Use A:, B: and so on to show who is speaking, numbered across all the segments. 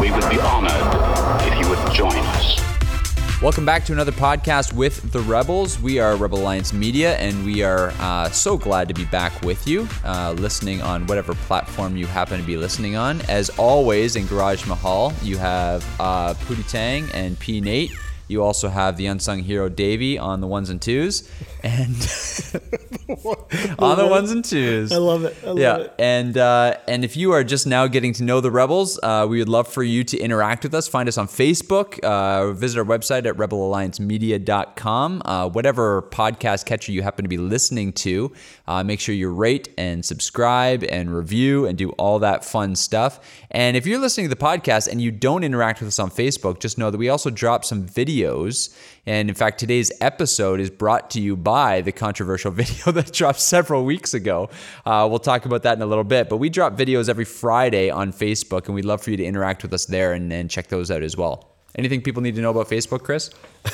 A: We would be honored if you would join us.
B: Welcome back to another podcast with the Rebels. We are Rebel Alliance Media, and we are uh, so glad to be back with you, uh, listening on whatever platform you happen to be listening on. As always, in Garage Mahal, you have uh, Pootie Tang and P Nate. You also have the unsung hero Davey on the ones and twos, and on the ones and twos.
C: I love it. I love
B: yeah,
C: it.
B: and uh, and if you are just now getting to know the Rebels, uh, we would love for you to interact with us. Find us on Facebook. Uh, visit our website at rebelalliancemedia.com. Uh, whatever podcast catcher you happen to be listening to, uh, make sure you rate and subscribe and review and do all that fun stuff. And if you're listening to the podcast and you don't interact with us on Facebook, just know that we also drop some videos. And in fact, today's episode is brought to you by the controversial video that dropped several weeks ago. Uh, we'll talk about that in a little bit. But we drop videos every Friday on Facebook, and we'd love for you to interact with us there and, and check those out as well. Anything people need to know about Facebook, Chris?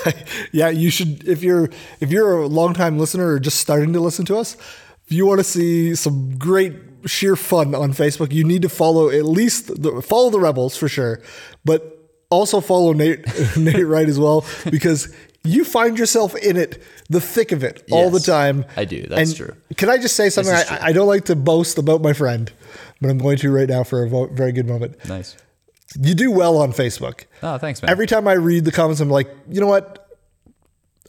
C: yeah, you should if you're if you're a longtime listener or just starting to listen to us, if you want to see some great sheer fun on Facebook, you need to follow at least the, follow the rebels for sure, but also follow Nate Nate Wright as well because you find yourself in it, the thick of it, all the time.
B: I do. That's
C: And
B: true.
C: Can I just say something? I, I don't like to boast about my friend, but I'm going to right now for a vo- very good moment.
B: Nice.
C: You do well on Facebook.
B: Oh, thanks, man.
C: Every time I read the comments, I'm like, you know what?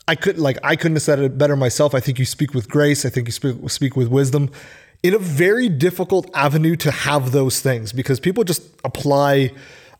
C: I couldn't like I couldn't have said it better myself. I think you speak with grace. I think you speak speak with wisdom in a very difficult avenue to have those things because people just apply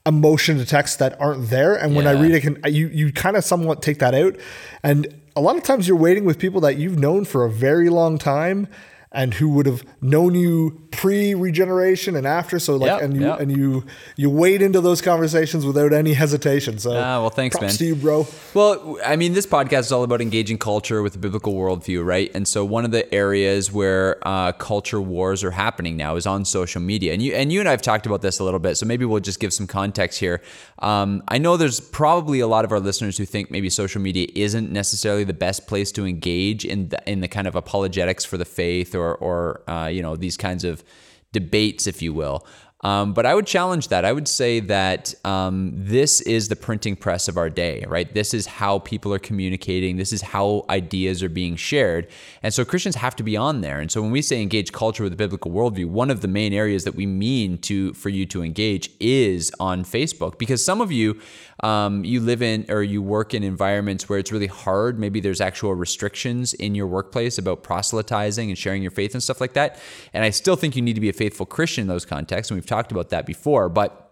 C: emotion to text that aren't there. And when I read it, can you you kind of somewhat take that out. And a lot of times you're waiting with people that you've known for a very long time and who would have known you pre regeneration and after. So like
B: Yep,
C: and you
B: yep.
C: and you you wade into those conversations without any hesitation. So
B: Ah, well, thanks, man.
C: to you, bro.
B: Well, I mean, this podcast is all about engaging culture with a biblical worldview, right? And so, one of the areas where uh, culture wars are happening now is on social media. And you and you and I have talked about this a little bit, so maybe we'll just give some context here. Um, I know there's probably a lot of our listeners who think maybe social media isn't necessarily the best place to engage in the, in the kind of apologetics for the faith or or uh, you know these kinds of debates, if you will. Um, but I would challenge that. I would say that um, this is the printing press of our day, right? This is how people are communicating. This is how ideas are being shared. And so Christians have to be on there. And so when we say engage culture with a biblical worldview, one of the main areas that we mean to for you to engage is on Facebook, because some of you um, you live in or you work in environments where it's really hard. Maybe there's actual restrictions in your workplace about proselytizing and sharing your faith and stuff like that. And I still think you need to be a faithful Christian in those contexts, and we've talked about that before. But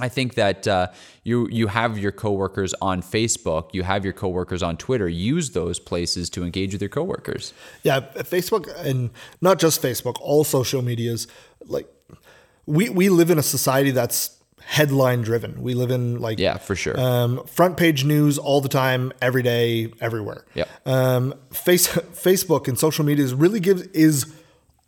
B: I think that uh, you you have your coworkers on Facebook, you have your coworkers on Twitter. Use those places to engage with your coworkers.
C: Yeah, Facebook and not just Facebook, all social medias. Like we we live in a society that's headline driven. We live in like
B: Yeah, for sure.
C: um, front page news all the time, every day, everywhere.
B: Yep.
C: Um, face Facebook and social media is really gives is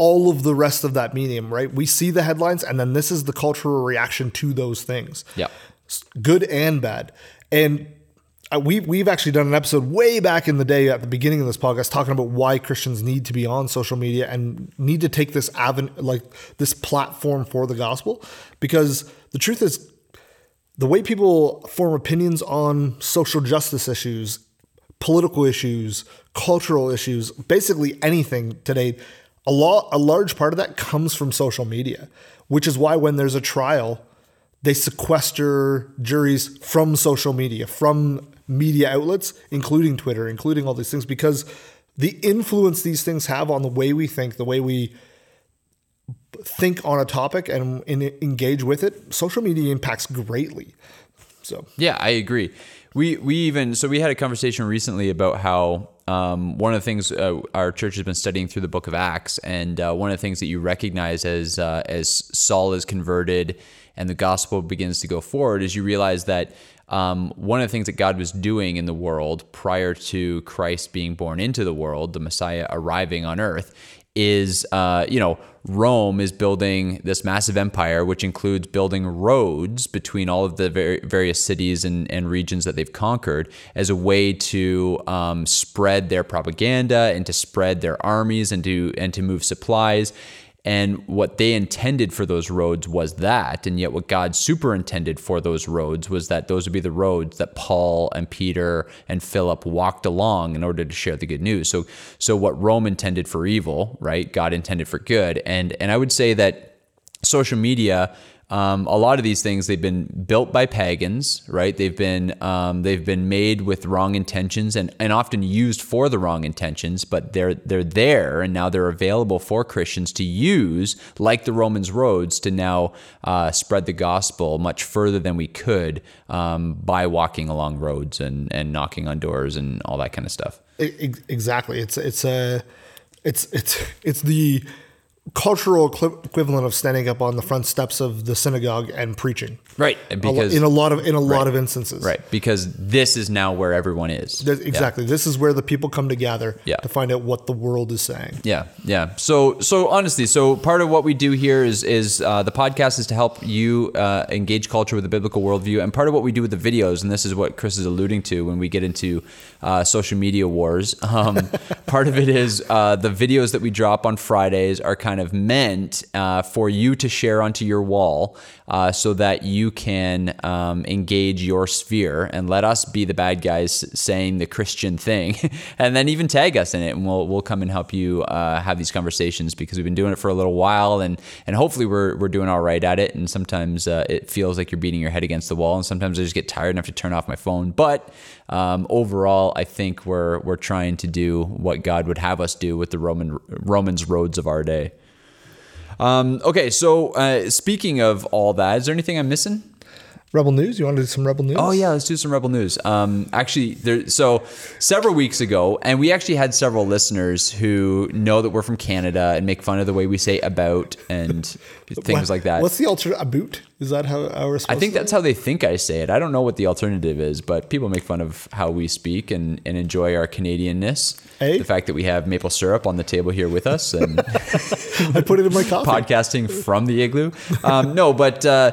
C: all of the rest of that medium, right? We see the headlines, and then this is the cultural reaction to those things.
B: Yep.
C: S- good and bad. And uh, we we've actually done an episode way back in the day at the beginning of this podcast talking about why Christians need to be on social media and need to take this avenue like this platform for the gospel because the truth is the way people form opinions on social justice issues, political issues, cultural issues, basically anything today, a lot a large part of that comes from social media, which is why when there's a trial, they sequester juries from social media, from media outlets, including Twitter, including all these things, because the influence these things have on the way we think, the way we think on a topic and, and engage with it, social media impacts greatly. So
B: Yeah, I agree. We we even so we had a conversation recently about how um, one of the things uh, our church has been studying through the Book of Acts, and uh, one of the things that you recognize as uh, as Saul is converted and the gospel begins to go forward is you realize that um, one of the things that God was doing in the world prior to Christ being born into the world, the Messiah arriving on earth, is uh, you know Rome is building this massive empire, which includes building roads between all of the ver- various cities and, and regions that they've conquered as a way to um, spread their propaganda and to spread their armies and to and to move supplies. And what they intended for those roads was that. And yet, what God superintended for those roads was that those would be the roads that Paul and Peter and Philip walked along in order to share the good news. So, so what Rome intended for evil, right? God intended for good. And, and I would say that social media um, a lot of these things they've been built by pagans, right? They've been um, they've been made with wrong intentions and, and often used for the wrong intentions, but they're they're there and now they're available for Christians to use, like the Romans roads, to now uh, spread the gospel much further than we could um, by walking along roads and and knocking on doors and all that kind of stuff.
C: Ex- Exactly. It's it's a it's it's it's the cultural equivalent of standing up on the front steps of the synagogue and preaching.
B: Right, because
C: in a lot of in a lot of instances.
B: right because this is now where everyone is.
C: That- exactly. This is where the people come together
B: Yeah.
C: to find out what the world is saying.
B: Yeah, yeah. So, so honestly, so part of what we do here is is uh, the podcast is to help you uh, engage culture with a biblical worldview, and part of what we do with the videos, and this is what Chris is alluding to when we get into uh, social media wars. Um, part of it is uh, the videos that we drop on Fridays are kind of meant uh, for you to share onto your wall, uh, so that you can um, engage your sphere and let us be the bad guys saying the Christian thing, and then even tag us in it, and we'll we'll come and help you uh, have these conversations because we've been doing it for a little while, and and hopefully we're we're doing all right at it. And sometimes uh, it feels like you're beating your head against the wall, and sometimes I just get tired have to turn off my phone. But um, overall, I think we're we're trying to do what God would have us do with the Roman Romans roads of our day. Um, okay, so uh, speaking of all that, is there anything I'm missing?
C: Rebel news. You want to do some rebel news?
B: Oh yeah, let's do some rebel news. Um, actually, there. So several weeks ago, and we actually had several listeners who know that we're from Canada and make fun of the way we say about and things
C: What-
B: like that.
C: What's the alter a boot? Is that how how
B: I think that's how they think I say it. I don't know what the alternative is, but people make fun of how we speak and, and enjoy our Canadianness.
C: Eh?
B: The fact that we have maple syrup on the table here with us and
C: I put it in my coffee.
B: podcasting from the igloo. Um, no, but uh,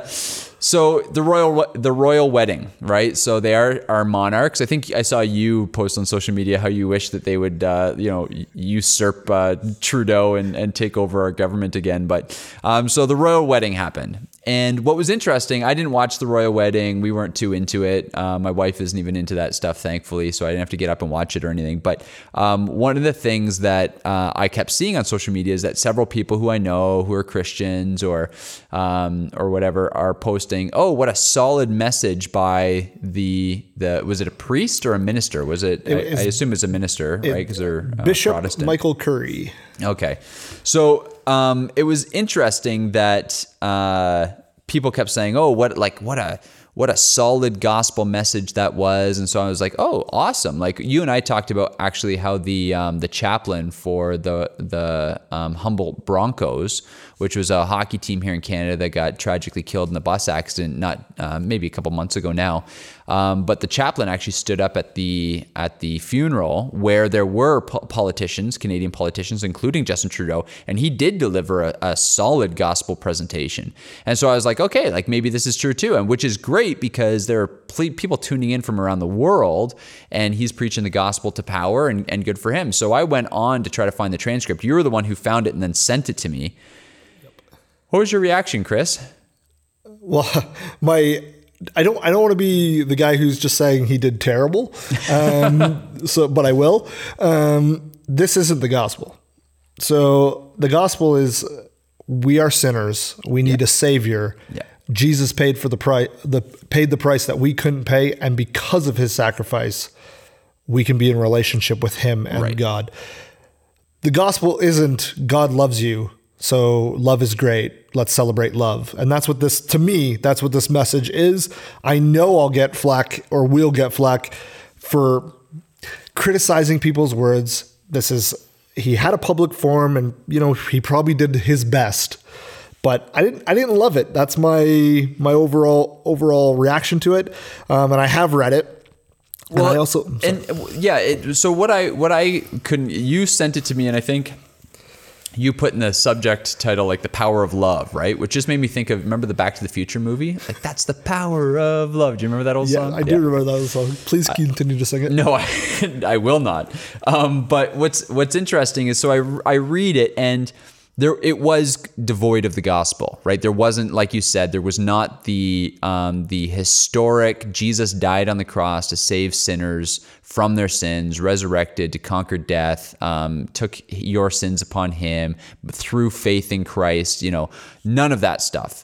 B: so the royal the royal wedding, right? So they are our monarchs. I think I saw you post on social media how you wish that they would, uh, you know, usurp uh, Trudeau and, and take over our government again. But um, so the royal wedding happened. And what was interesting, I didn't watch the royal wedding. We weren't too into it. Uh, my wife isn't even into that stuff, thankfully, so I didn't have to get up and watch it or anything. But um, one of the things that uh, I kept seeing on social media is that several people who I know who are Christians or um, or whatever are posting, "Oh, what a solid message by the the was it a priest or a minister? Was it? I,
C: is-
B: I assume it's a minister, right? Because they're uh,
C: Bishop
B: Protestant.
C: Michael Curry.
B: Okay. So um, it was interesting that uh, people kept saying, "Oh, what like what a what a solid gospel message that was," and so I was like, "Oh, awesome!" Like you and I talked about actually how the um, the chaplain for the the um, Humboldt Broncos, which was a hockey team here in Canada that got tragically killed in a bus accident, not uh, maybe a couple months ago now. Um, but the chaplain actually stood up at the at the funeral where there were po- politicians, Canadian politicians, including Justin Trudeau, and he did deliver a, a solid gospel presentation. And so I was like, okay, like maybe this is true too, and which is great because there are ple- people tuning in from around the world, and he's preaching the gospel to power, and, and good for him. So I went on to try to find the transcript. You were the one who found it and then sent it to me. What was your reaction, Chris?
C: Well, my I don't I don't want to be the guy who's just saying he did terrible. Um, so, but I will. Um, this isn't the gospel. So the gospel is we are sinners. We need a savior.
B: Yeah.
C: Jesus paid for the price the paid the price that we couldn't pay and because of his sacrifice we can be in relationship with him and
B: Right.
C: God. The gospel isn't God loves you, so love is great. Let's celebrate love. And that's what this to me, that's what this message is. I know I'll get flack or we'll get flack for criticizing people's words. This is he had a public forum and you know he probably did his best. But I didn't I didn't love it. That's my my overall overall reaction to it. Um, and I have read it. and I also
B: and yeah. It, so what I what I couldn't you sent it to me, and I think you put in the subject title like the power of love, right? Which just made me think of remember the Back to the Future movie? Like that's the power of love. Do you remember that old song?
C: yeah,
B: song?
C: I do remember that old song. Please continue to sing it.
B: No, I, I will not. Um, but what's what's interesting is so I I read it and there it was devoid of the gospel, right? There wasn't like you said, there was not the um, the historic Jesus died on the cross to save sinners from their sins, resurrected to conquer death, um, took your sins upon him through faith in Christ. You know, none of that stuff.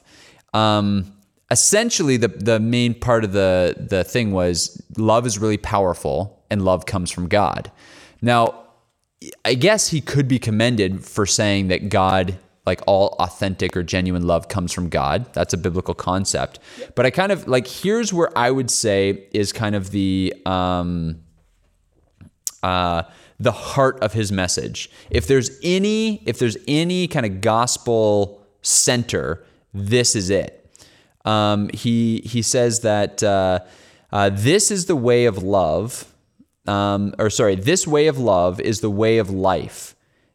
B: Um, essentially the the main part of the the thing was love is really powerful and love comes from God. Now, I guess he could be commended for saying that God like all authentic or genuine love comes from God. That's a biblical concept. But I kind of like here's where I would say is kind of the um uh, the heart of his message. If there's any, if there's any kind of gospel center, this is it. Um, he he says that uh, uh, this is the way of love, um, or sorry, this way of love is the way of life.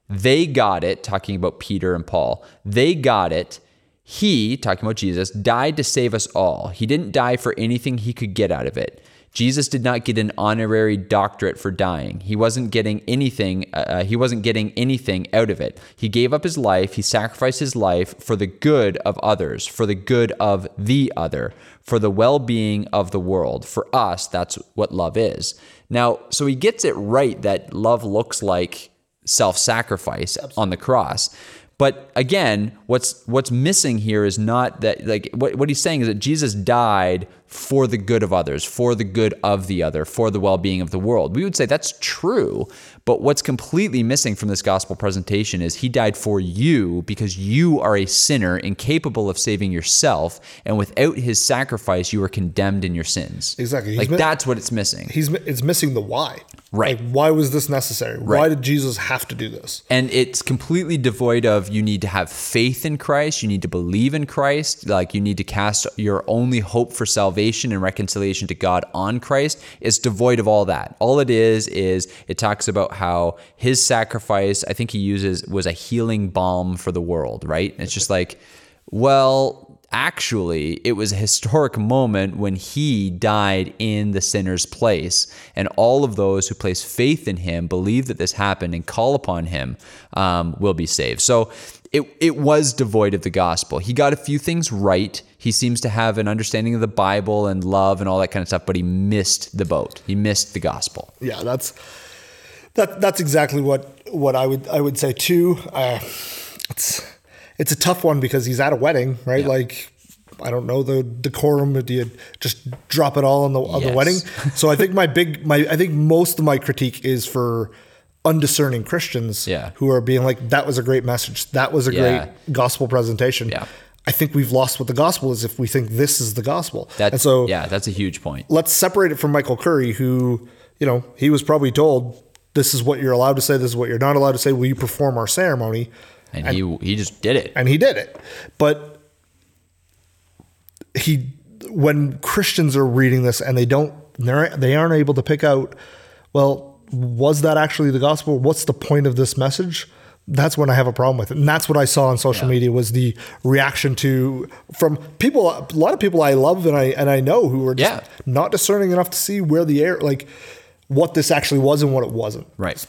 B: They got it, talking about Peter and Paul. They got it. He, talking about Jesus, died to save us all. He didn't die for anything he could get out of it. Jesus did not get an honorary doctorate for dying. He wasn't getting anything. Uh, he wasn't getting anything out of it. He gave up his life. He sacrificed his life for the good of others, for the good of the other, for the well-being of the world. For us, that's what love is. Now, so he gets it right that love looks like self-sacrifice on the cross. But again, what's what's missing here is not that like what, what he's saying is that Jesus died for the good of others, for the good of the other, for the well-being of the world. We would say that's true, but what's completely missing from this gospel presentation is he died for you because you are a sinner incapable of saving yourself, and without his sacrifice, you are condemned in your sins.
C: Exactly. He's
B: Like
C: mi-
B: that's what it's missing.
C: He's it's missing the why.
B: Right.
C: Like, why was this necessary? Why did Jesus have to do this?
B: and it's completely devoid of you need to have faith in Christ, you need to believe in Christ, like you need to cast your only hope for salvation and reconciliation to God on Christ. is devoid of all that. All it is is it talks about how his sacrifice, I think he uses was a healing balm for the world, right? It's just like, well, actually it was a historic moment when he died in the sinner's place and all of those who place faith in him believe that this happened and call upon him um, will be saved so it, it was devoid of the gospel he got a few things right he seems to have an understanding of the bible and love and all that kind of stuff but he missed the boat he missed the gospel
C: Yeah, that's that that's exactly what what I would I would say too. Uh, it's it's a tough one because he's at a wedding, right?
B: Yeah.
C: Like I don't know the decorum. Do you just drop it all on the on the wedding? So I think my big my I think most of my critique is for undiscerning Christians
B: Yeah.
C: who are being like that was a great message. That was a
B: Yeah.
C: great gospel presentation.
B: Yeah.
C: I think we've lost what the gospel is if we think this is the gospel.
B: that's
C: and so
B: yeah that's a huge point
C: let's separate it from Michael Curry, who, you know, he was probably told this is what you're allowed to say, this is what you're not allowed to say. Will you perform our ceremony?
B: and, he he just did it
C: And he did it. But he, when Christians are reading this and they don't, they aren't able to pick out, well, was that actually the gospel? What's the point of this message? That's when I have a problem with it, and that's what I saw on social
B: Yeah.
C: media was the reaction to from people. A lot of people I love and I and I know who were just
B: Yeah.
C: not discerning enough to see where the air like what this actually was and what it wasn't.
B: Right.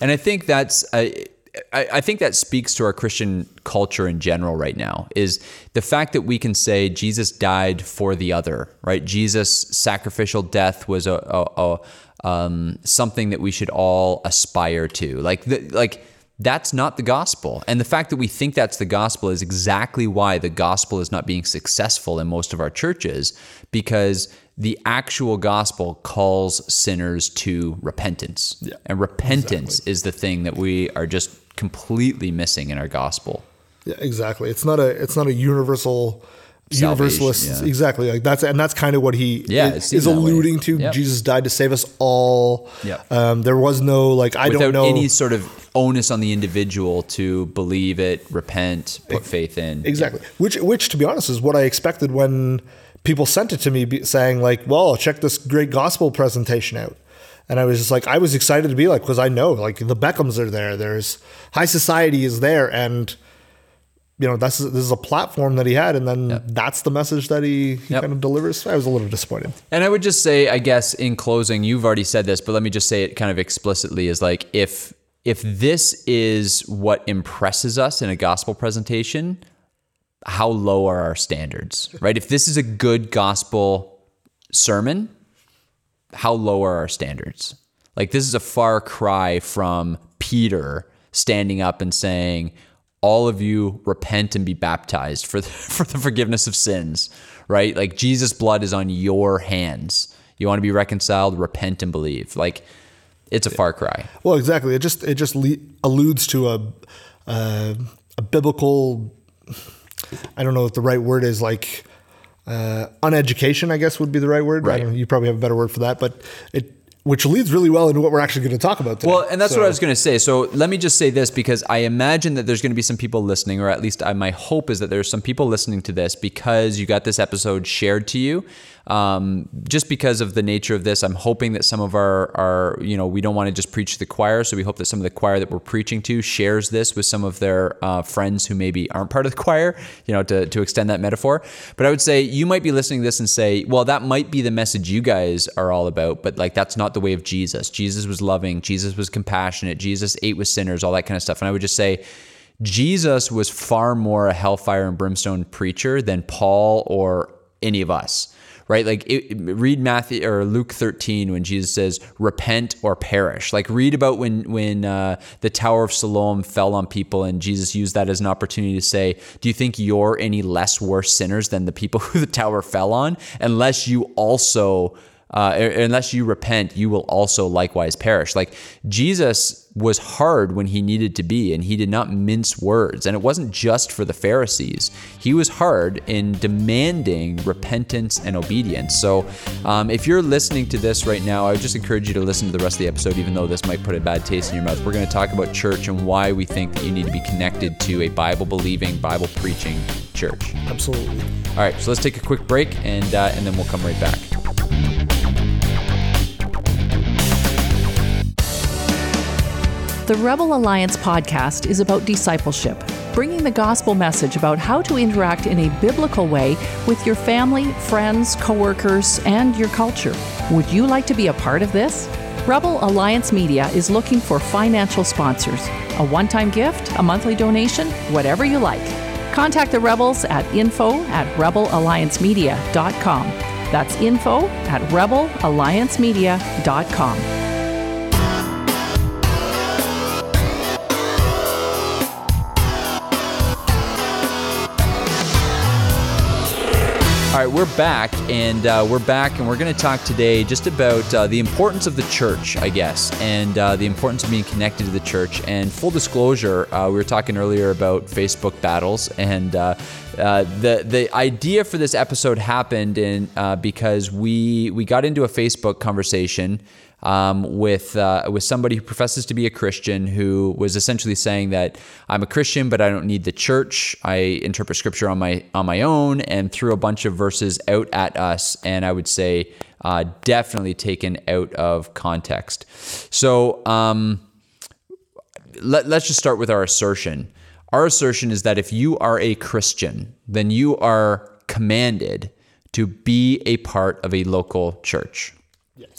B: And I think that's I, I think that speaks to our Christian culture in general right now is the fact that we can say Jesus died for the other, right? Jesus' sacrificial death was a, a, a um, something that we should all aspire to. Like the, like That's not the gospel. And the fact that we think that's the gospel is exactly why the gospel is not being successful in most of our churches because the actual gospel calls sinners to repentance.
C: Yeah,
B: and repentance is the thing that we are just completely missing in our gospel.
C: Yeah, exactly. It's not a it's not a universal
B: Salvation,
C: universalist
B: yeah.
C: exactly like that's and that's kind of what he
B: Yeah,
C: is, is
B: that way.
C: alluding to
B: Yep.
C: jesus died to save us all
B: Yep.
C: um there was no like i
B: Without
C: don't know
B: any sort of onus on the individual to believe it, repent, put faith in.
C: exactly which which to be honest is what i expected when people sent it to me saying like well check this great gospel presentation out and i was just like i was excited to be like because i know like the beckhams are there there's high society is there and you know that's this is a platform that he had and then that's the message that he, he
B: Yep.
C: kind of delivers i was a little disappointed
B: And I would just say, I guess in closing, you've already said this, but let me just say it kind of explicitly is like if if this is what impresses us in a gospel presentation, how low are our standards? Right? If this is a good gospel sermon, how low are our standards? Like this is a far cry from Peter standing up and saying, "All of you repent and be baptized for the, for the forgiveness of sins." Right? Like Jesus' blood is on your hands. You want to be reconciled, repent and believe. Like it's a far cry.
C: Well, exactly. It just it just le- alludes to a uh, a biblical. I don't know if the right word is like uh, uneducation. I guess would be the right word. I
B: Right.
C: don't you probably have a better word for that, but it which leads really well into what we're actually going to talk about today.
B: Well, and that's
C: So-
B: what I was going to say. So let me just say this because I imagine that there's going to be some people listening, or at least I, my hope is that there's some people listening to this because you got this episode shared to you. Um, just because of the nature of this, I'm hoping that some of our, our, you know, we don't want to just preach to the choir. So we hope that some of the choir that we're preaching to shares this with some of their uh, friends who maybe aren't part of the choir, you know, to, to extend that metaphor. But I would say you might be listening to this and say, well, that might be the message you guys are all about, but like that's not the way of Jesus. Jesus was loving, Jesus was compassionate, Jesus ate with sinners, all that kind of stuff. And I would just say, Jesus was far more a hellfire and brimstone preacher than Paul or any of us right? Like it, read Matthew or Luke 13 when Jesus says, "Repent or perish." Like read about when when uh, the Tower of Siloam fell on people, and Jesus used that as an opportunity to say, "Do you think you're any less worse sinners than the people who the tower fell on? Unless you also." Uh, unless you repent, you will also likewise perish. Like Jesus was hard when he needed to be, and he did not mince words. And it wasn't just for the Pharisees, he was hard in demanding repentance and obedience. So, um, if you're listening to this right now, I would just encourage you to listen to the rest of the episode, even though this might put a bad taste in your mouth. We're going to talk about church and why we think that you need to be connected to a Bible believing, Bible preaching church.
C: absolutely.
B: All right, so let's take a quick break, and uh, and then we'll come right back.
D: The Rebel Alliance podcast is about discipleship, bringing the gospel message about how to interact in a biblical way with your family, friends, coworkers, and your culture. Would you like to be a part of this? Rebel Alliance Media is looking for financial sponsors. A one time gift, a monthly donation, whatever you like. Contact the Rebels at info at rebelalliancemedia.com. That's info at rebelalliancemedia.com.
B: All right, we're back, and uh, we're back, and we're going to talk today just about uh, the importance of the church, I guess, and uh, the importance of being connected to the church. And full disclosure, uh, we were talking earlier about Facebook battles, and uh, uh, the the idea for this episode happened in because we we got into a Facebook conversation um, with uh, with somebody who professes to be a Christian, who was essentially saying that I'm a Christian, but I don't need the church. I interpret Scripture on my on my own, and threw a bunch of verses out at us, and I would say uh, definitely taken out of context. So. Um, let, let's just start with our assertion. Our assertion is that if you are a Christian, then you are commanded to be a part of a local church.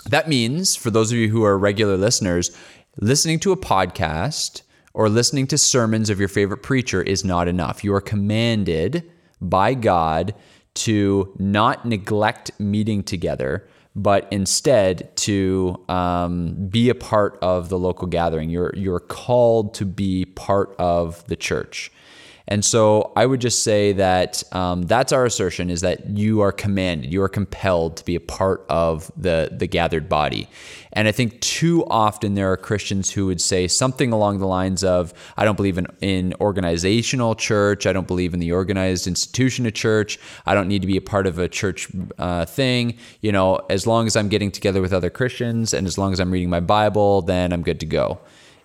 B: That means, for those of you who are regular listeners, listening to a podcast or listening to sermons of your favorite preacher is not enough. You are commanded by God to not neglect meeting together, but instead to um, be a part of the local gathering. You're you're called to be part of the church. And so I would just say that um, that's our assertion is that you are commanded, you are compelled to be a part of the, the gathered body. And I think too often there are Christians who would say something along the lines of, I don't believe in, in organizational church. I don't believe in the organized institution of church. I don't need to be a part of a church uh, thing. You know, as long as I'm getting together with other Christians and as long as I'm reading my Bible, then I'm good to go.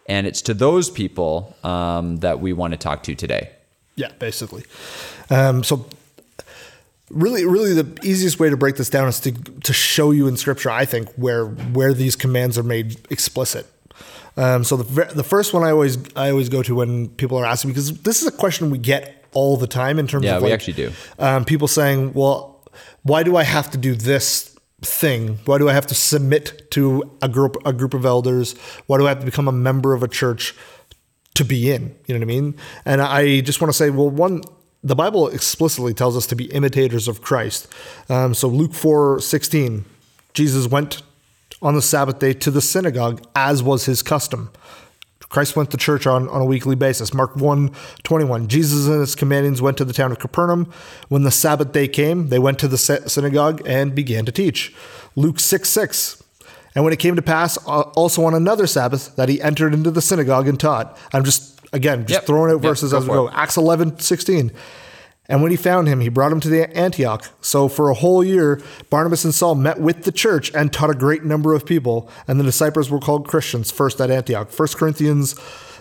B: And it's to those people um, that we want to talk to today.
C: Yeah, basically. Um, so really really the easiest way to break this down is to to show you in scripture i think where where these commands are made explicit um, so the the first one i always i always go to when people are asking because this is a question we get all the time in terms
B: Yeah,
C: of
B: we
C: like,
B: actually do.
C: um, people saying well why do i have to do this thing why do i have to submit to a group a group of elders why do i have to become a member of a church to be in. You know what I mean? And I just want to say, well, one, the Bible explicitly tells us to be imitators of Christ. Um, so Luke 4 16, Jesus went on the Sabbath day to the synagogue as was his custom. Christ went to church on, on a weekly basis. Mark 1 21. Jesus and his companions went to the town of Capernaum. When the Sabbath day came, they went to the synagogue and began to teach. Luke 6 6. And when it came to pass, uh, also on another Sabbath, that he entered into the synagogue and taught. I'm just, again, just
B: Yep.
C: throwing out
B: Yep,
C: verses
B: go
C: as we go.
B: it.
C: Acts 11 16. And when he found him, he brought him to the Antioch. So for a whole year, Barnabas and Saul met with the church and taught a great number of people. And the disciples were called Christians first at Antioch. 1 Corinthians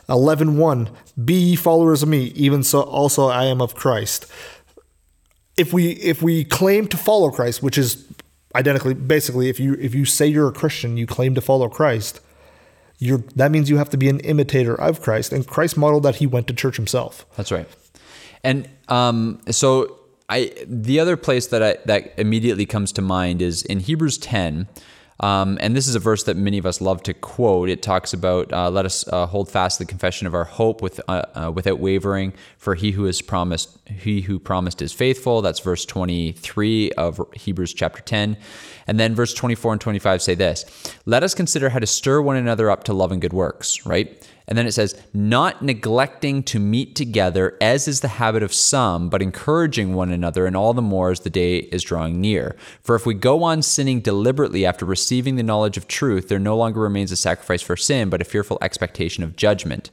C: 11 1. Be ye followers of me, even so also I am of Christ. If we if we claim to follow Christ, which is identically basically if you if you say you're a Christian, you claim to follow Christ, you're that means you have to be an imitator of Christ. And Christ modeled that he went to church himself.
B: That's right. And um, so I the other place that I, that immediately comes to mind is in Hebrews 10. Um, and this is a verse that many of us love to quote. It talks about, uh, "Let us uh, hold fast the confession of our hope with uh, uh, without wavering, for he who has promised, he who promised is faithful." That's verse 23 of Hebrews chapter 10. And then verse 24 and 25 say this: "Let us consider how to stir one another up to love and good works." Right. And then it says, not neglecting to meet together, as is the habit of some, but encouraging one another, and all the more as the day is drawing near. For if we go on sinning deliberately after receiving the knowledge of truth, there no longer remains a sacrifice for sin, but a fearful expectation of judgment.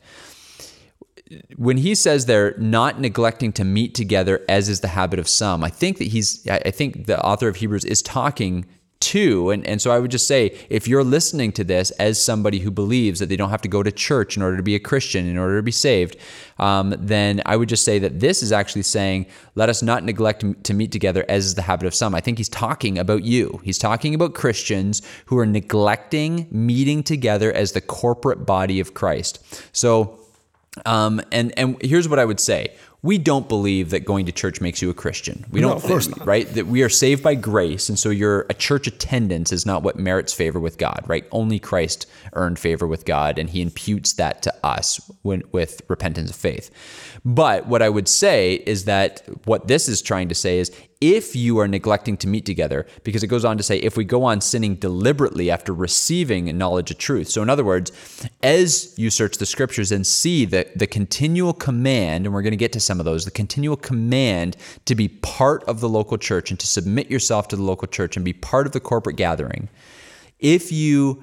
B: When he says they're not neglecting to meet together, as is the habit of some, I think that he's, I think the author of Hebrews is talking to. And, and so I would just say, if you're listening to this as somebody who believes that they don't have to go to church in order to be a Christian, in order to be saved, um, then I would just say that this is actually saying, let us not neglect to meet together as is the habit of some. I think he's talking about you. He's talking about Christians who are neglecting meeting together as the corporate body of Christ. So, um, and and here's what I would say: we don't believe that going to church makes you a Christian. We
C: No,
B: don't,
C: of course not.
B: right? That we are saved by grace, and so your a church attendance is not what merits favor with God, right? Only Christ earned favor with God, and He imputes that to us when with repentance of faith. But what I would say is that what this is trying to say is if you are neglecting to meet together, because it goes on to say, if we go on sinning deliberately after receiving knowledge of truth. So, in other words, as you search the scriptures and see the, the continual command, and we're going to get to some of those, the continual command to be part of the local church and to submit yourself to the local church and be part of the corporate gathering, if you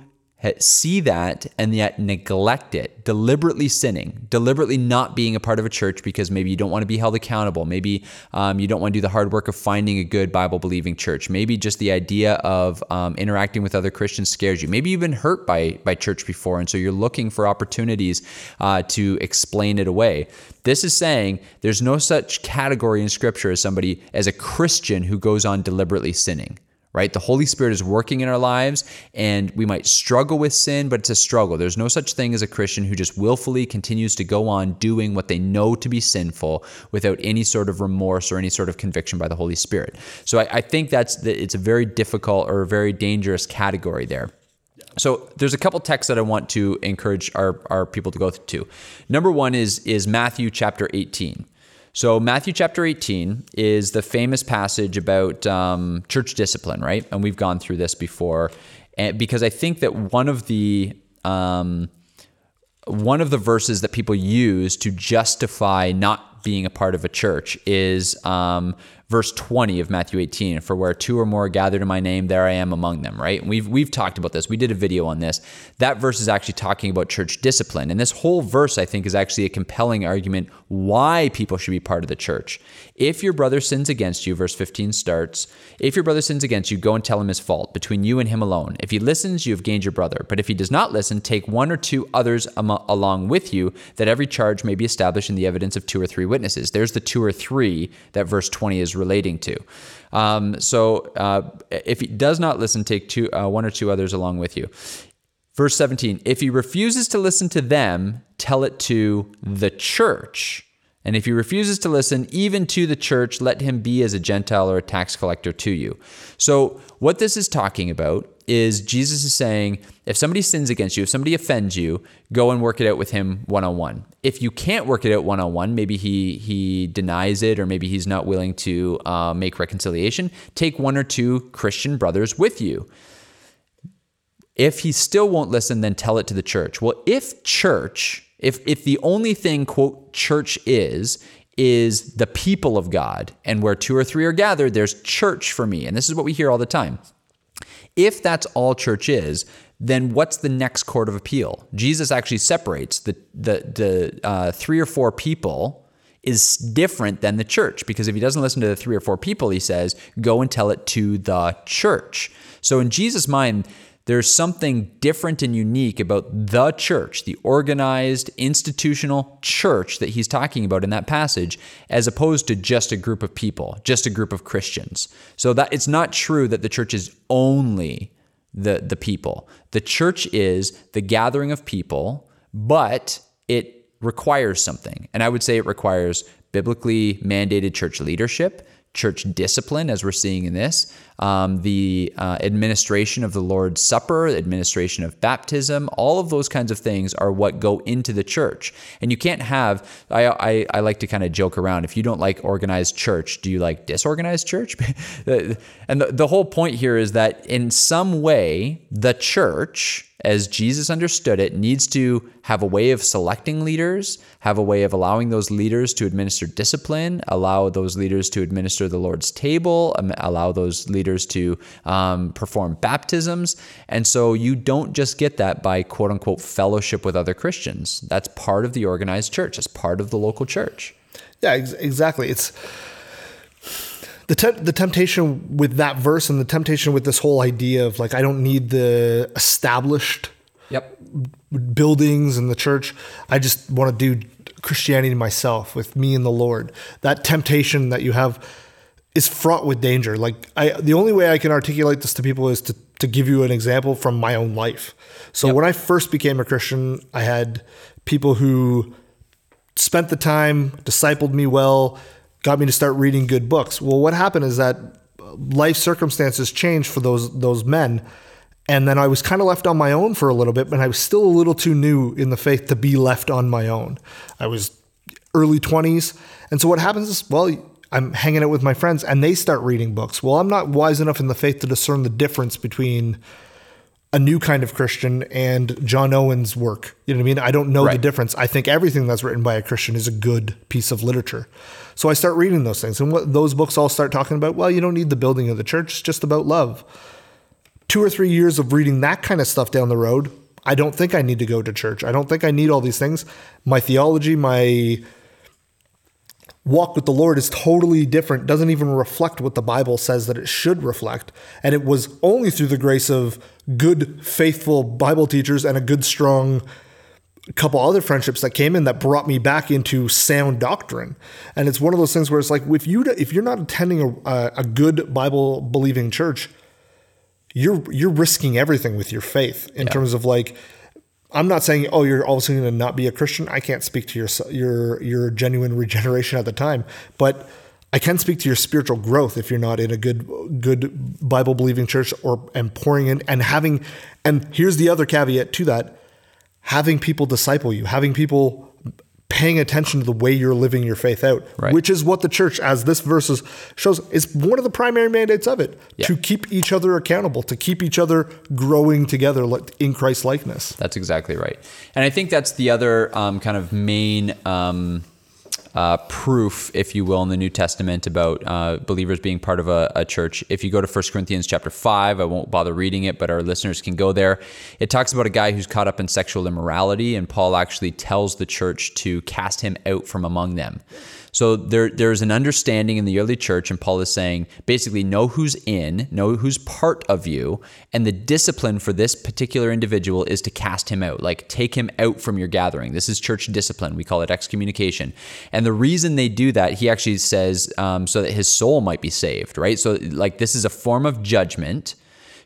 B: see that and yet neglect it, deliberately sinning, deliberately not being a part of a church because maybe you don't want to be held accountable, maybe um, you don't want to do the hard work of finding a good Bible believing church, maybe just the idea of um, interacting with other Christians scares you, maybe you've been hurt by by church before, and so you're looking for opportunities uh, to explain it away. This is saying there's no such category in Scripture as somebody as a Christian who goes on deliberately sinning right? The Holy Spirit is working in our lives and we might struggle with sin, but it's a struggle. There's no such thing as a Christian who just willfully continues to go on doing what they know to be sinful without any sort of remorse or any sort of conviction by the Holy Spirit. So I, I think that's the, it's a very difficult or a very dangerous category there. So there's a couple texts that I want to encourage our, our people to go to. Number one is is Matthew chapter 18. So, Matthew chapter 18 is the famous passage about um, church discipline, right? And we've gone through this before. And because I think that one of the um, one of the verses that people use to justify not being a part of a church is um, verse 20 of Matthew 18 for where two or more are gathered in my name there I am among them right? And we've we've talked about this. We did a video on this. That verse is actually talking about church discipline. And this whole verse I think is actually a compelling argument why people should be part of the church. If your brother sins against you verse 15 starts if your brother sins against you go and tell him his fault between you and him alone. If he listens you have gained your brother. But if he does not listen take one or two others along with you that every charge may be established in the evidence of two or three witnesses. There's the two or three that verse 20 is relating to. Um, so uh, if he does not listen, take two, uh, one or two others along with you. Verse 17, if he refuses to listen to them, tell it to the church. And if he refuses to listen, even to the church, let him be as a Gentile or a tax collector to you. So, what this is talking about is Jesus is saying, if somebody sins against you, if somebody offends you, go and work it out with him one on one. If you can't work it out one on one, maybe he he denies it, or maybe he's not willing to uh, make reconciliation. Take one or two Christian brothers with you. If he still won't listen, then tell it to the church. Well, if church if if the only thing quote church is is the people of God and where two or three are gathered there's church for me and this is what we hear all the time. If that's all church is, then what's the next court of appeal? Jesus actually separates the the the uh, three or four people is different than the church because if he doesn't listen to the three or four people, he says, go and tell it to the church. So in Jesus' mind, there's something different and unique about the church, the organized institutional church that he's talking about in that passage, as opposed to just a group of people, just a group of Christians. So that it's not true that the church is only the, the people. The church is the gathering of people, but it requires something. And I would say it requires biblically mandated church leadership church discipline, as we're seeing in this, um, the uh, administration of the Lord's Supper, administration of baptism, all of those kinds of things are what go into the church. And you can't have, I, I, I like to kind of joke around, if you don't like organized church, do you like disorganized church? and the, the whole point here is that in some way, the church, as Jesus understood it, needs to have a way of selecting leaders, have a way of allowing those leaders to administer discipline, allow those leaders to administer the Lord's table, um, allow those leaders to um, perform baptisms. And so you don't just get that by quote unquote fellowship with other Christians. That's part of the organized church, that's part of the local church.
C: Yeah, ex- exactly. It's the te- the temptation with that verse and the temptation with this whole idea of like I don't need the established
B: Yep.
C: buildings and the church. I just want to do Christianity myself with me and the Lord. That temptation that you have is fraught with danger. Like I, the only way I can articulate this to people is to to give you an example from my own life. So
B: Yep.
C: when I first became a Christian, I had people who spent the time, discipled me well, got me to start reading good books. Well, what happened is that life circumstances changed for those those men. And then I was kind of left on my own for a little bit, but I was still a little too new in the faith to be left on my own. I was early 20s. And so what happens is, well, I'm hanging out with my friends and they start reading books. Well, I'm not wise enough in the faith to discern the difference between a new kind of Christian and John Owen's work. You know what I mean? I don't know the difference. I think everything that's written by a Christian is a good piece of literature. So I start reading those things. And what those books all start talking about, well, you don't need the building of the church, it's just about love. Two or three years of reading that kind of stuff down the road, I don't think I need to go to church. I don't think I need all these things. My theology, my walk with the Lord is totally different, doesn't even reflect what the Bible says that it should reflect. And it was only through the grace of good, faithful Bible teachers and a good, strong couple other friendships that came in that brought me back into sound doctrine. And it's one of those things where it's like if you if you're not attending a, a, good Bible believing church, you're you're risking everything with your faith in terms of like I'm not saying oh you're all of a sudden going to not be a Christian. I can't speak to your your your genuine regeneration at the time, but I can speak to your spiritual growth if you're not in a good good Bible believing church or and pouring in and having and here's the other caveat to that having people disciple you, having people paying attention to the way you're living your faith out,
B: Right.
C: which is what the church, as this verse is- shows, is one of the primary mandates of it
B: Yeah.
C: to keep each other accountable, to keep each other growing together in Christ likeness.
B: That's exactly right. And I think that's the other um, kind of main um, uh, proof, if you will, in the New Testament about uh, believers being part of a, a church. If you go to 1 Corinthians chapter 5, I won't bother reading it, but our listeners can go there. It talks about a guy who's caught up in sexual immorality, and Paul actually tells the church to cast him out from among them. So there, there's an understanding in the early church, and Paul is saying basically know who's in, know who's part of you, and the discipline for this particular individual is to cast him out, like take him out from your gathering. This is church discipline. We call it excommunication. And the reason they do that, he actually says, um, so that his soul might be saved, right? So, like, this is a form of judgment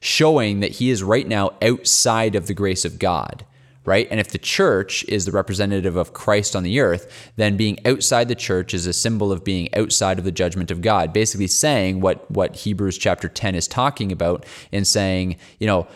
B: showing that he is right now outside of the grace of God right? And if the church is the representative of Christ on the earth, then being outside the church is a symbol of being outside of the judgment of God. Basically saying what what Hebrews chapter 10 is talking about in saying, you know,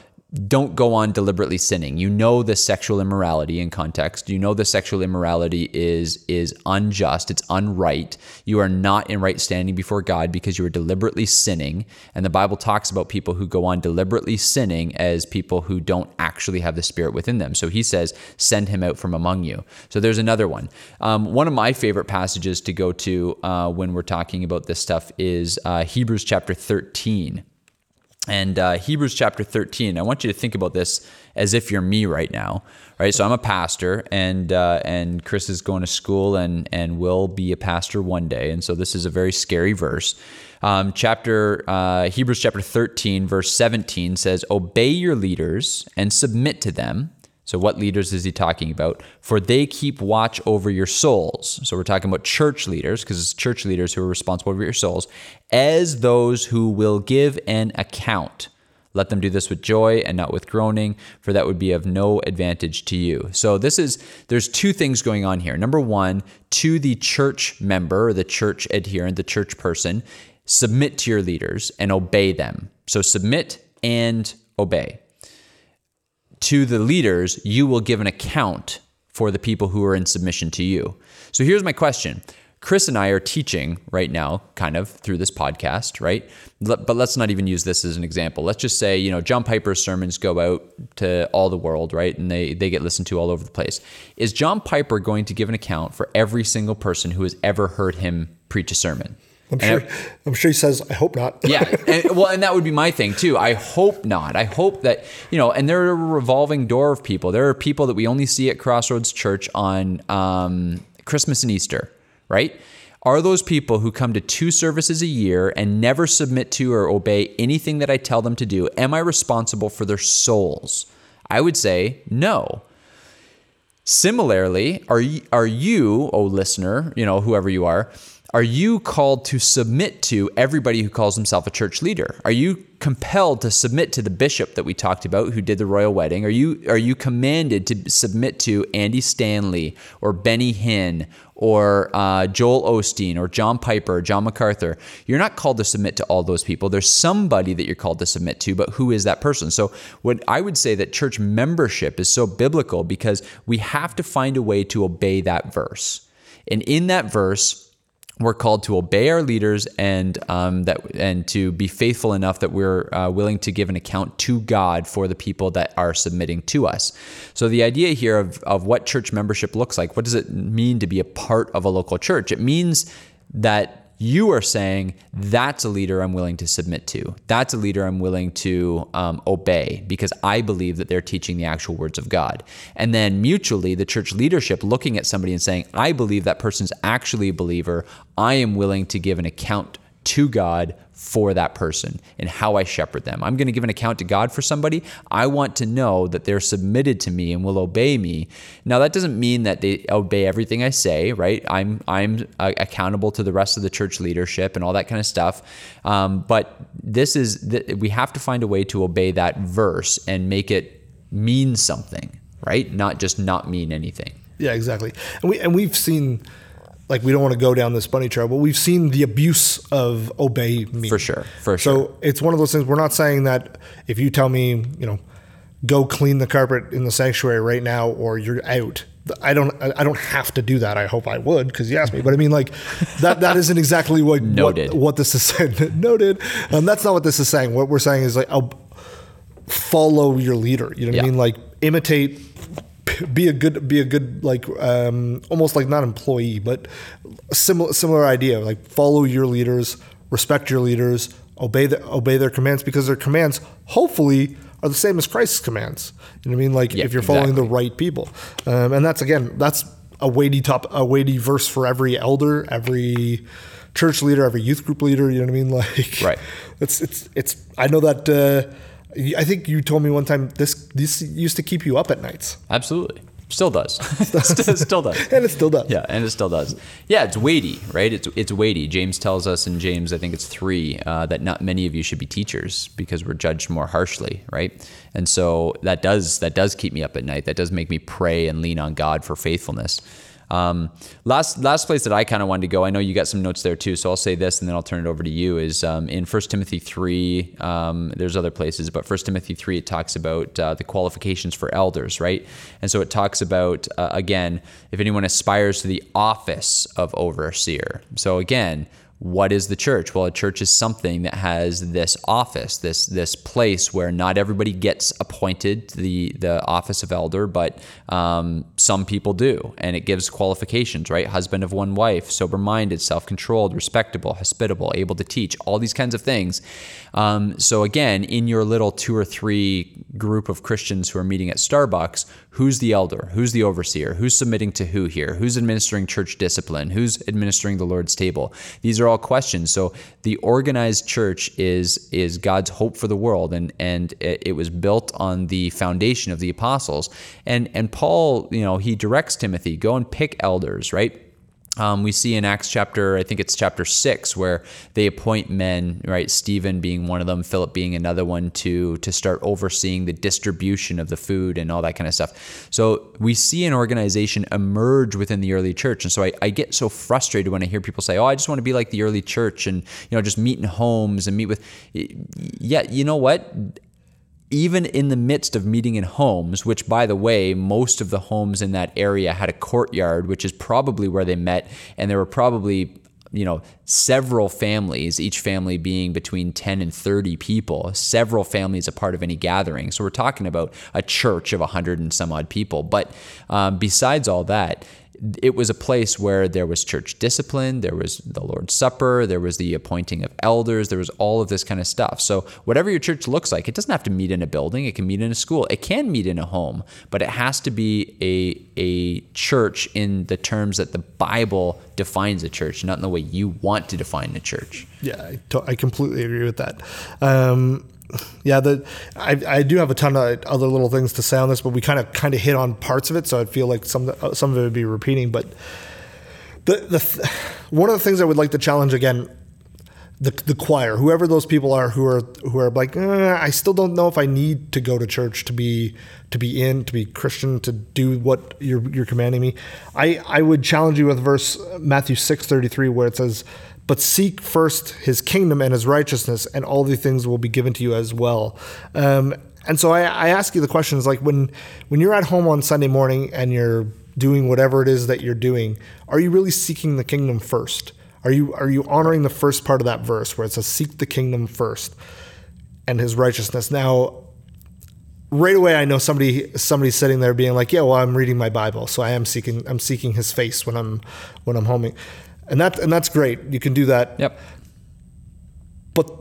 B: don't go on deliberately sinning. You know the sexual immorality in context. You know the sexual immorality is is unjust. It's unright. You are not in right standing before God because you are deliberately sinning. And the Bible talks about people who go on deliberately sinning as people who don't actually have the Spirit within them. So he says, "Send him out from among you." So there's another one. Um, one of my favorite passages to go to uh, when we're talking about this stuff is uh, Hebrews chapter 13 and uh, Hebrews chapter 13. I want you to think about this as if you're me right now, right? So I'm a pastor, and uh, and Chris is going to school, and and will be a pastor one day, and so this is a very scary verse. Um, chapter uh, Hebrews chapter 13, verse 17 says, "Obey your leaders and submit to them." So, what leaders is he talking about? For they keep watch over your souls. So, we're talking about church leaders, because it's church leaders who are responsible for your souls, as those who will give an account. Let them do this with joy and not with groaning, for that would be of no advantage to you. So, this is, there's two things going on here. Number one, to the church member, the church adherent, the church person, submit to your leaders and obey them. So, submit and obey to the leaders, you will give an account for the people who are in submission to you. So here's my question. Chris and I are teaching right now, kind of through this podcast, right? But let's not even use this as an example. Let's just say, you know, John Piper's sermons go out to all the world, right? And they, they get listened to all over the place. Is John Piper going to give an account for every single person who has ever heard him preach a sermon?
C: I'm
B: And
C: sure. I'm sure he says, "I hope not."
B: yeah, and, well, and that would be my thing too. I hope not. I hope that you know, and there are a revolving door of people. There are people that we only see at Crossroads Church on um, Christmas and Easter, right? Are those people who come to two services a year and never submit to or obey anything that I tell them to do? Am I responsible for their souls? I would say no. Similarly, are you, are you, oh listener, you know, whoever you are, are you called to submit to everybody who calls himself a church leader? Are you compelled to submit to the bishop that we talked about who did the royal wedding? Are you are you commanded to submit to Andy Stanley or Benny Hinn or uh, Joel Osteen or John Piper or John MacArthur? You're not called to submit to all those people. There's somebody that you're called to submit to, but who is that person? So what I would say that church membership is so biblical because we have to find a way to obey that verse. And in that verse, we're called to obey our leaders and um, that and to be faithful enough that we're uh, willing to give an account to God for the people that are submitting to us. So the idea here of, of what church membership looks like, what does it mean to be a part of a local church? It means that you are saying that's a leader I'm willing to submit to. That's a leader I'm willing to um, obey because I believe that they're teaching the actual words of God. And then mutually, the church leadership looking at somebody and saying, I believe that person's actually a believer. I am willing to give an account to God for that person and how I shepherd them. I'm going to give an account to God for somebody. I want to know that they're submitted to me and will obey me. Now that doesn't mean that they obey everything I say, right? I'm I'm uh, accountable to the rest of the church leadership and all that kind of stuff. Um, but this is th- we have to find a way to obey that verse and make it mean something, right? Not just not mean anything.
C: Yeah, exactly. And we and we've seen like we don't want to go down this bunny trail, but we've seen the abuse of obey me
B: For sure, for sure.
C: So it's one of those things. We're not saying that if you tell me, you know, go clean the carpet in the sanctuary right now or you're out. I don't I don't have to do that. I hope I would because you asked me. But I mean like that that isn't exactly what what, what this is saying. Noted. Um, that's not what this is saying. What we're saying is like oh, follow your leader. You know what
B: Yeah.
C: I mean? Like imitate be a good be a good like um almost like not employee but similar similar idea like follow your leaders respect your leaders obey the, obey their commands because their commands hopefully are the same as Christ's commands you know what I mean like
B: Yeah,
C: if you're following
B: exactly.
C: the right people um, and that's again that's a weighty top a weighty verse for every elder every church leader every youth group leader you know what I mean like
B: Right.
C: it's it's it's I know that uh I think you told me one time this this used to keep you up at nights
B: Absolutely. Still does. still, still does.
C: and it still does.
B: Yeah, and it still does. Yeah, it's weighty, right? It's it's weighty. James tells us in James, I think it's three, uh, that not many of you should be teachers because we're judged more harshly, right? And so that does that does keep me up at night. That does make me pray and lean on God for faithfulness. Um, last last place that I kind of wanted to go. I know you got some notes there too, so I'll say this and then I'll turn it over to you. Is um, in First Timothy three. Um, there's other places, but First Timothy three it talks about uh, the qualifications for elders, right? And so it talks about uh, again if anyone aspires to the office of overseer. So again. What is the church? Well, a church is something that has this office, this this place where not everybody gets appointed to the the office of elder, but um, some people do, and it gives qualifications, right? Husband of one wife, sober minded, self controlled, respectable, hospitable, able to teach, all these kinds of things. Um, so again, in your little two or three group of Christians who are meeting at Starbucks, who's the elder? Who's the overseer? Who's submitting to who here? Who's administering church discipline? Who's administering the Lord's table? These are all questions. So the organized church is is God's hope for the world, and and it, was built on the foundation of the apostles. And and Paul, you know, he directs Timothy, go and pick elders, right? Um, we see in Acts chapter, I think it's chapter six, where they appoint men, right? Stephen being one of them, Philip being another one, to to start overseeing the distribution of the food and all that kind of stuff. So we see an organization emerge within the early church, and so I, I get so frustrated when I hear people say, "Oh, I just want to be like the early church and you know just meet in homes and meet with." Yeah, you know what? Even in the midst of meeting in homes, which by the way, most of the homes in that area had a courtyard, which is probably where they met, and there were probably you know several families each family being between 10 and 30 people several families a part of any gathering. So we're talking about a church of 100 and some odd people. But um, besides all that it was a place where there was church discipline, there was the Lord's Supper, there was the appointing of elders, there was all of this kind of stuff. So, whatever your church looks like, it doesn't have to meet in a building, it can meet in a school, it can meet in a home, but it has to be a, a church in the terms that the Bible defines a church, not in the way you want to define a church.
C: Yeah, I, completely agree with that. Um, yeah, the I, I do have a ton of other little things to say on this, but we kind of kind of hit on parts of it, so I feel like some uh, some of it would be repeating. But the the one of the things I would like to challenge again. The, the choir, whoever those people are, who are who are like, "Eh, I still don't know if I need to go to church to be to be in, to be Christian, to do what you're you're commanding me. I I would challenge you with verse Matthew six thirty three, where it says, but seek first his kingdom and his righteousness, and all these things will be given to you as well. Um, and so I, I ask you the questions like when when you're at home on Sunday morning and you're doing whatever it is that you're doing, are you really seeking the kingdom first? Are you are you honoring the first part of that verse where it says seek the kingdom first and his righteousness? Now right away I know somebody somebody's sitting there being like, yeah, well, I'm reading my Bible, so I am seeking I'm seeking His face when I'm when I'm homing, and that and that's great. You can do that.
B: Yep.
C: But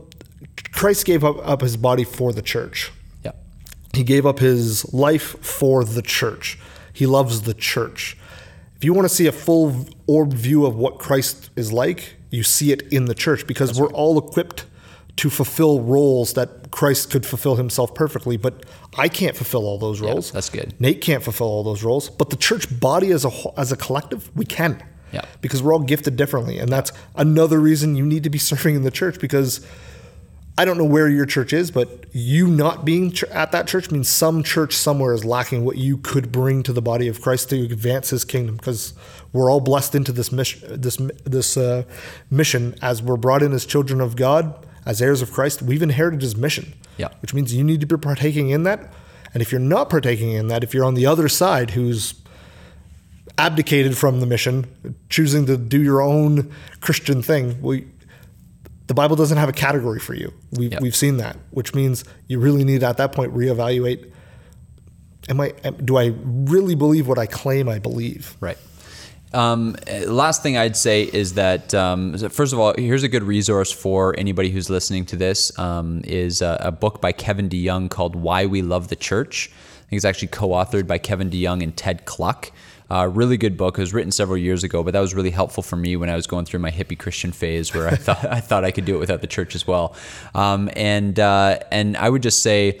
C: Christ gave up, up His body for the church.
B: Yep.
C: He gave up His life for the church. He loves the church. If you want to see a full orb view of what Christ is like, you see it in the church because we're all equipped to fulfill roles that Christ could fulfill himself perfectly, but I can't fulfill all those roles.
B: that's good.
C: Nate can't fulfill all those roles, but the church body as a whole, as a collective, we can.
B: Yeah.
C: Because we're all gifted differently, and that's another reason you need to be serving in the church because I don't know where your church is, but you not being at that church means some church somewhere is lacking what you could bring to the body of Christ to advance His kingdom. Because we're all blessed into this mission, this this uh, mission as we're brought in as children of God, as heirs of Christ. We've inherited His mission,
B: Yeah.
C: which means you need to be partaking in that. And if you're not partaking in that, if you're on the other side who's abdicated from the mission, choosing to do your own Christian thing, we, the Bible doesn't have a category for you. We've,
B: Yep.
C: we've seen that, which means you really need at that point reevaluate. Am I? Do I really believe what I claim I believe?
B: Right. Um, last thing I'd say is that um, first of all, here's a good resource for anybody who's listening to this. Um, is a, a book by Kevin DeYoung called "Why We Love the Church." I think it's actually co-authored by Kevin DeYoung and Ted Kluck. Uh, really good book. It was written several years ago, but that was really helpful for me when I was going through my hippie Christian phase, where I thought I thought I could do it without the church as well. Um, and uh, and I would just say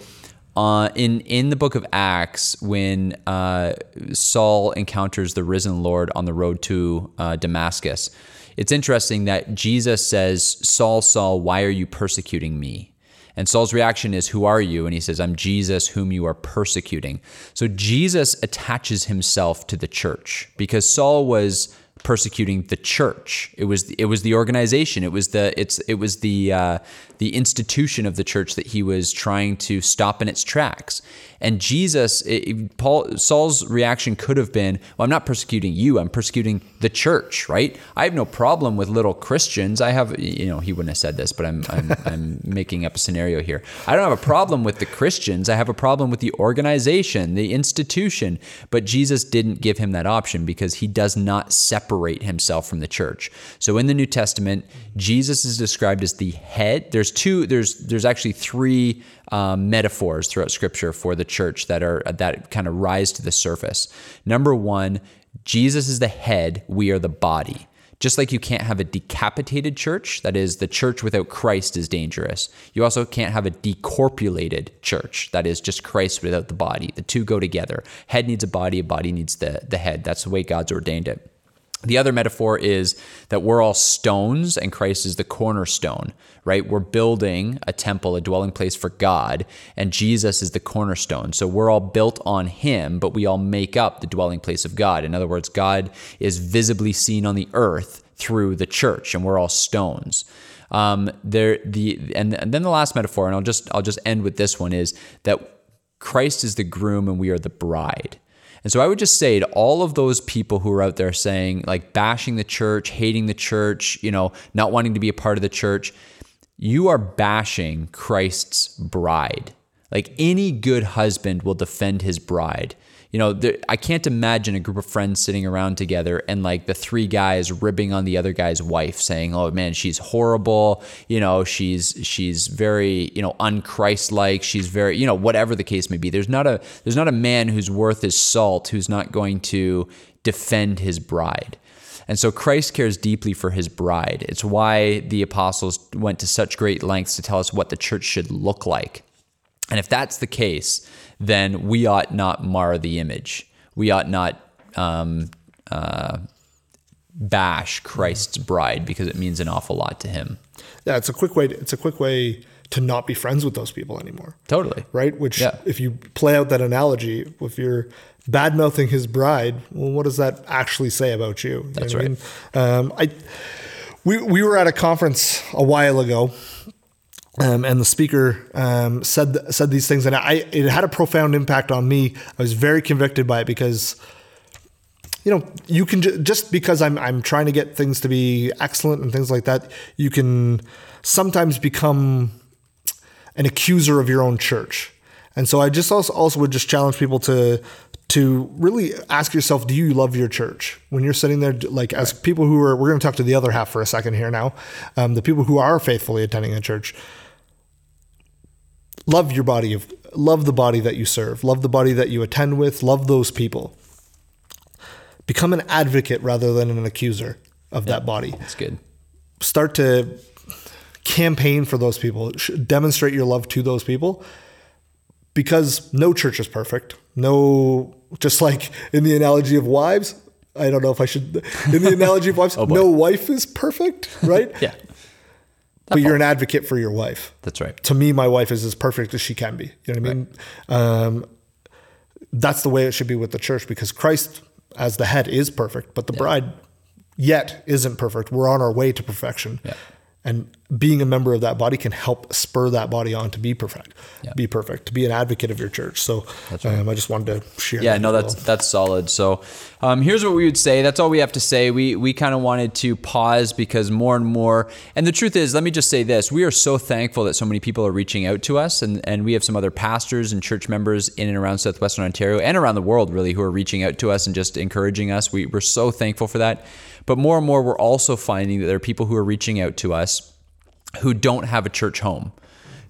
B: uh, in in the book of Acts, when uh, Saul encounters the risen Lord on the road to uh, Damascus, it's interesting that Jesus says, "Saul, Saul, why are you persecuting me?" And Saul's reaction is, Who are you? And he says, I'm Jesus, whom you are persecuting. So Jesus attaches himself to the church because Saul was persecuting the church. It was it was the organization. It was the it's it was the uh, the institution of the church that he was trying to stop in its tracks. And Jesus, it, Paul Saul's reaction could have been, "Well, I'm not persecuting you. I'm persecuting the church, right? I have no problem with little Christians. I have, you know, he wouldn't have said this, but I'm I'm, I'm making up a scenario here. I don't have a problem with the Christians. I have a problem with the organization, the institution. But Jesus didn't give him that option because he does not separate himself from the church. So in the New Testament, Jesus is described as the head. There's two. There's there's actually three um, metaphors throughout Scripture for the church that are that kind of rise to the surface. Number one, Jesus is the head. We are the body. Just like you can't have a decapitated church, that is, the church without Christ is dangerous. You also can't have a decorpulated church, that is, just Christ without the body. The two go together. Head needs a body, a body needs the, the head. That's the way God's ordained it. The other metaphor is that we're all stones and Christ is the cornerstone, right? We're building a temple, a dwelling place for God, and Jesus is the cornerstone. So we're all built on him, but we all make up the dwelling place of God. In other words, God is visibly seen on the earth through the church, and we're all stones. Um, there, the and, and then the last metaphor, and I'll just I'll just end with this one is that Christ is the groom and we are the bride. And so I would just say to all of those people who are out there saying, like, bashing the church, hating the church, you know, not wanting to be a part of the church, you are bashing Christ's bride. Like, any good husband will defend his bride. You know, there, I can't imagine a group of friends sitting around together and like the three guys ribbing on the other guy's wife, saying, "Oh man, she's horrible. You know, she's she's very you know unchristlike. She's very you know whatever the case may be. There's not a there's not a man who's worth his salt who's not going to defend his bride." And so Christ cares deeply for his bride. It's why the apostles went to such great lengths to tell us what the church should look like. And if that's the case, then we ought not mar the image. We ought not um, uh, bash Christ's bride because it means an awful lot to him.
C: Yeah, it's a quick way. To, it's a quick way to not be friends with those people anymore.
B: Totally.
C: right? Which,
B: Yeah.
C: if you play out that analogy, if you're bad mouthing his bride, well, what does that actually say about you? You
B: That's
C: what I
B: right.
C: mean? Um, I we we were at a conference a while ago. Um, and the speaker um, said said these things, and I it had a profound impact on me. I was very convicted by it because, you know, you can ju- just because I'm I'm trying to get things to be excellent and things like that, you can sometimes become an accuser of your own church. And so I just also, also would just challenge people to to really ask yourself, do you love your church? When you're sitting there, like as people who are, we're going to talk to the other half for a second here now, um, the people who are faithfully attending a church. Love your body of, love the body that you serve, love the body that you attend with, love those people. Become an advocate rather than an accuser of that body
B: That's good.
C: start to campaign for those people, demonstrate your love to those people because no church is perfect. No, just like in the analogy of wives, I don't know if I should, in the analogy of wives, oh, no wife is perfect, right?
B: Yeah,
C: But you're an advocate for your wife.
B: that's right.
C: To me, my wife is as perfect as she can be. You know what I mean? Um, that's the way it should be with the church because Christ, as the head, is perfect, but the bride yet isn't perfect. We're on our way to perfection.
B: Yeah.
C: And being a member of that body can help spur that body on to be perfect, be perfect, to be an advocate of your church. So um, I just wanted to share.
B: Yeah,
C: that
B: no, that's that's solid. So, um, here's what we would say. That's all we have to say. We we kind of wanted to pause because more and more. And the truth is, let me just say this: we are so thankful that so many people are reaching out to us, and and we have some other pastors and church members in and around southwestern Ontario and around the world, really, who are reaching out to us and just encouraging us. We we're so thankful for that. But more and more, we're also finding that there are people who are reaching out to us who don't have a church home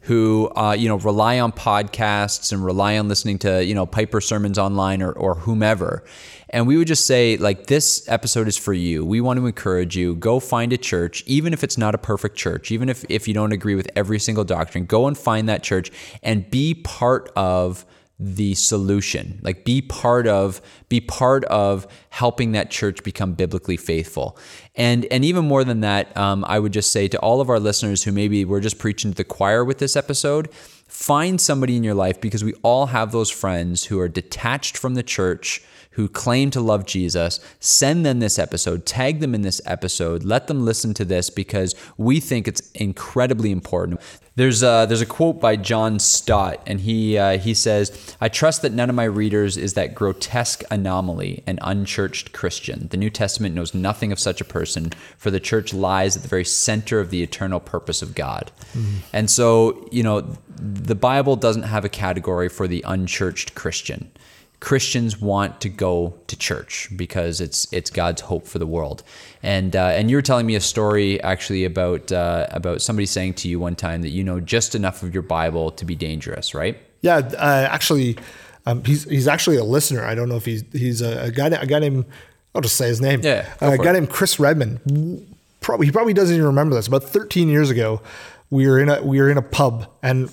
B: who uh, you know rely on podcasts and rely on listening to you know piper sermons online or, or whomever. And we would just say like this episode is for you. We want to encourage you. Go find a church even if it's not a perfect church even if, if you don't agree with every single doctrine go and find that church and be part of the solution. Like be part of be part of helping that church become biblically faithful and and even more than that um, i would just say to all of our listeners who maybe we're just preaching to the choir with this episode find somebody in your life because we all have those friends who are detached from the church who claim to love Jesus, send them this episode, tag them in this episode, let them listen to this because we think it's incredibly important. There's a, there's a quote by John Stott, and he uh, he says, "I trust that none of my readers is that grotesque anomaly, an unchurched Christian. The New Testament knows nothing of such a person, for the church lies at the very center of the eternal purpose of God." And so, you know, the Bible doesn't have a category for the unchurched Christian. Christians want to go to church because it's it's God's hope for the world. And uh, and you were telling me a story actually about uh, about somebody saying to you one time that you know just enough of your Bible to be dangerous, right?
C: Yeah, uh, actually, um, he's he's actually a listener. I don't know if he's he's a, a guy a guy named I'll just say his name.
B: Yeah,
C: uh, a guy
B: it.
C: named Chris Redmond. Probably he probably doesn't even remember this. About 13 years ago, we were in a we were in a pub, and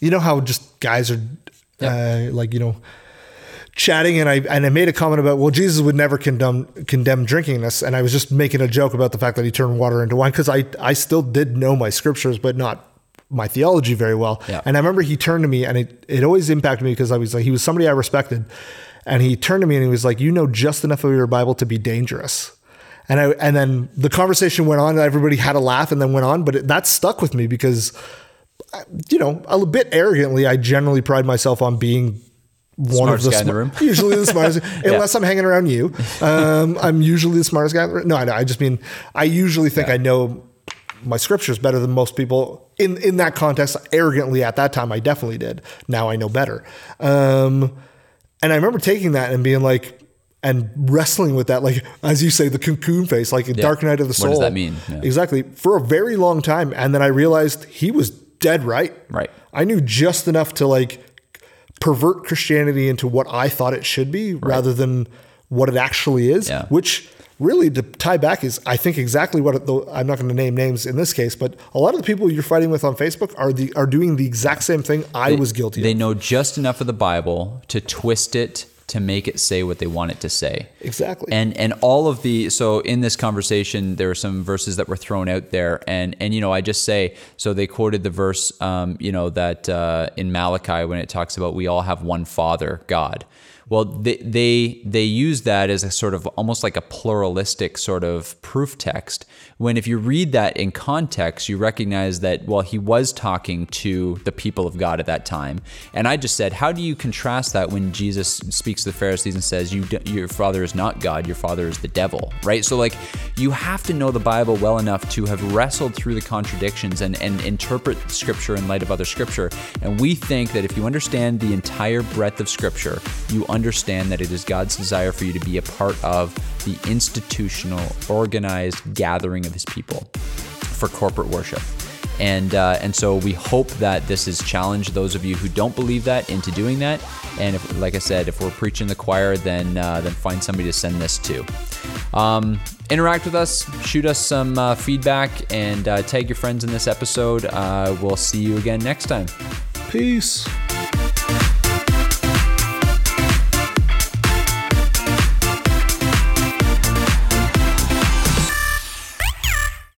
C: you know how just guys are uh, like you know chatting and I and I made a comment about well Jesus would never condemn condemn drinking this and I was just making a joke about the fact that he turned water into wine because I I still did know my scriptures but not my theology very well.
B: Yeah.
C: and I remember he turned to me and it it always impacted me because I was like he was somebody I respected. And he turned to me and he was like you know just enough of your Bible to be dangerous. And I and then the conversation went on and everybody had a laugh and then went on but it, that stuck with me because you know, a bit arrogantly, I generally pride myself on being one
B: Smartest
C: of the,
B: guy in the room.
C: usually the smartest, unless I'm hanging around you. Um, I'm usually the smartest guy. in the room. No, I know. I just mean, I usually think I know my scriptures better than most people in, in that context. Arrogantly at that time, I definitely did. Now I know better. Um, and I remember taking that and being like, and wrestling with that, like as you say, the cocoon face, like a dark night of the
B: What
C: soul.
B: does that mean? Yeah.
C: Exactly. For a very long time. And then I realized he was dead right.
B: Right.
C: I knew just enough to like pervert Christianity into what I thought it should be rather than what it actually is,
B: Yeah.
C: which really to tie back is I think exactly what it, though I'm not going to name names in this case, but a lot of the people you're fighting with on Facebook are the are doing the exact same thing I was guilty of
B: They
C: of.
B: know just enough of the Bible to twist it to make it say what they want it to say.
C: Exactly.
B: And and all of the so in this conversation there are some verses that were thrown out there and and you know I just say so they quoted the verse um, you know that uh, in Malachi when it talks about we all have one Father God. Well, they, they they use that as a sort of almost like a pluralistic sort of proof text. When if you read that in context, you recognize that well, he was talking to the people of God at that time. And I just said, how do you contrast that when Jesus speaks to the Pharisees and says, "You, your father is not God, your father is the devil," right? So like, you have to know the Bible well enough to have wrestled through the contradictions and and interpret Scripture in light of other Scripture. And we think that if you understand the entire breadth of Scripture, you understand that it is God's desire for you to be a part of the institutional, organized gathering of His people for corporate worship. And uh, and so we hope that this has challenged those of you who don't believe that into doing that. And if, like I said, if we're preaching the choir, then uh, then find somebody to send this to. Um, interact with us, shoot us some uh, feedback, and uh, tag your friends in this episode. Uh, we'll see you again next time.
C: Peace.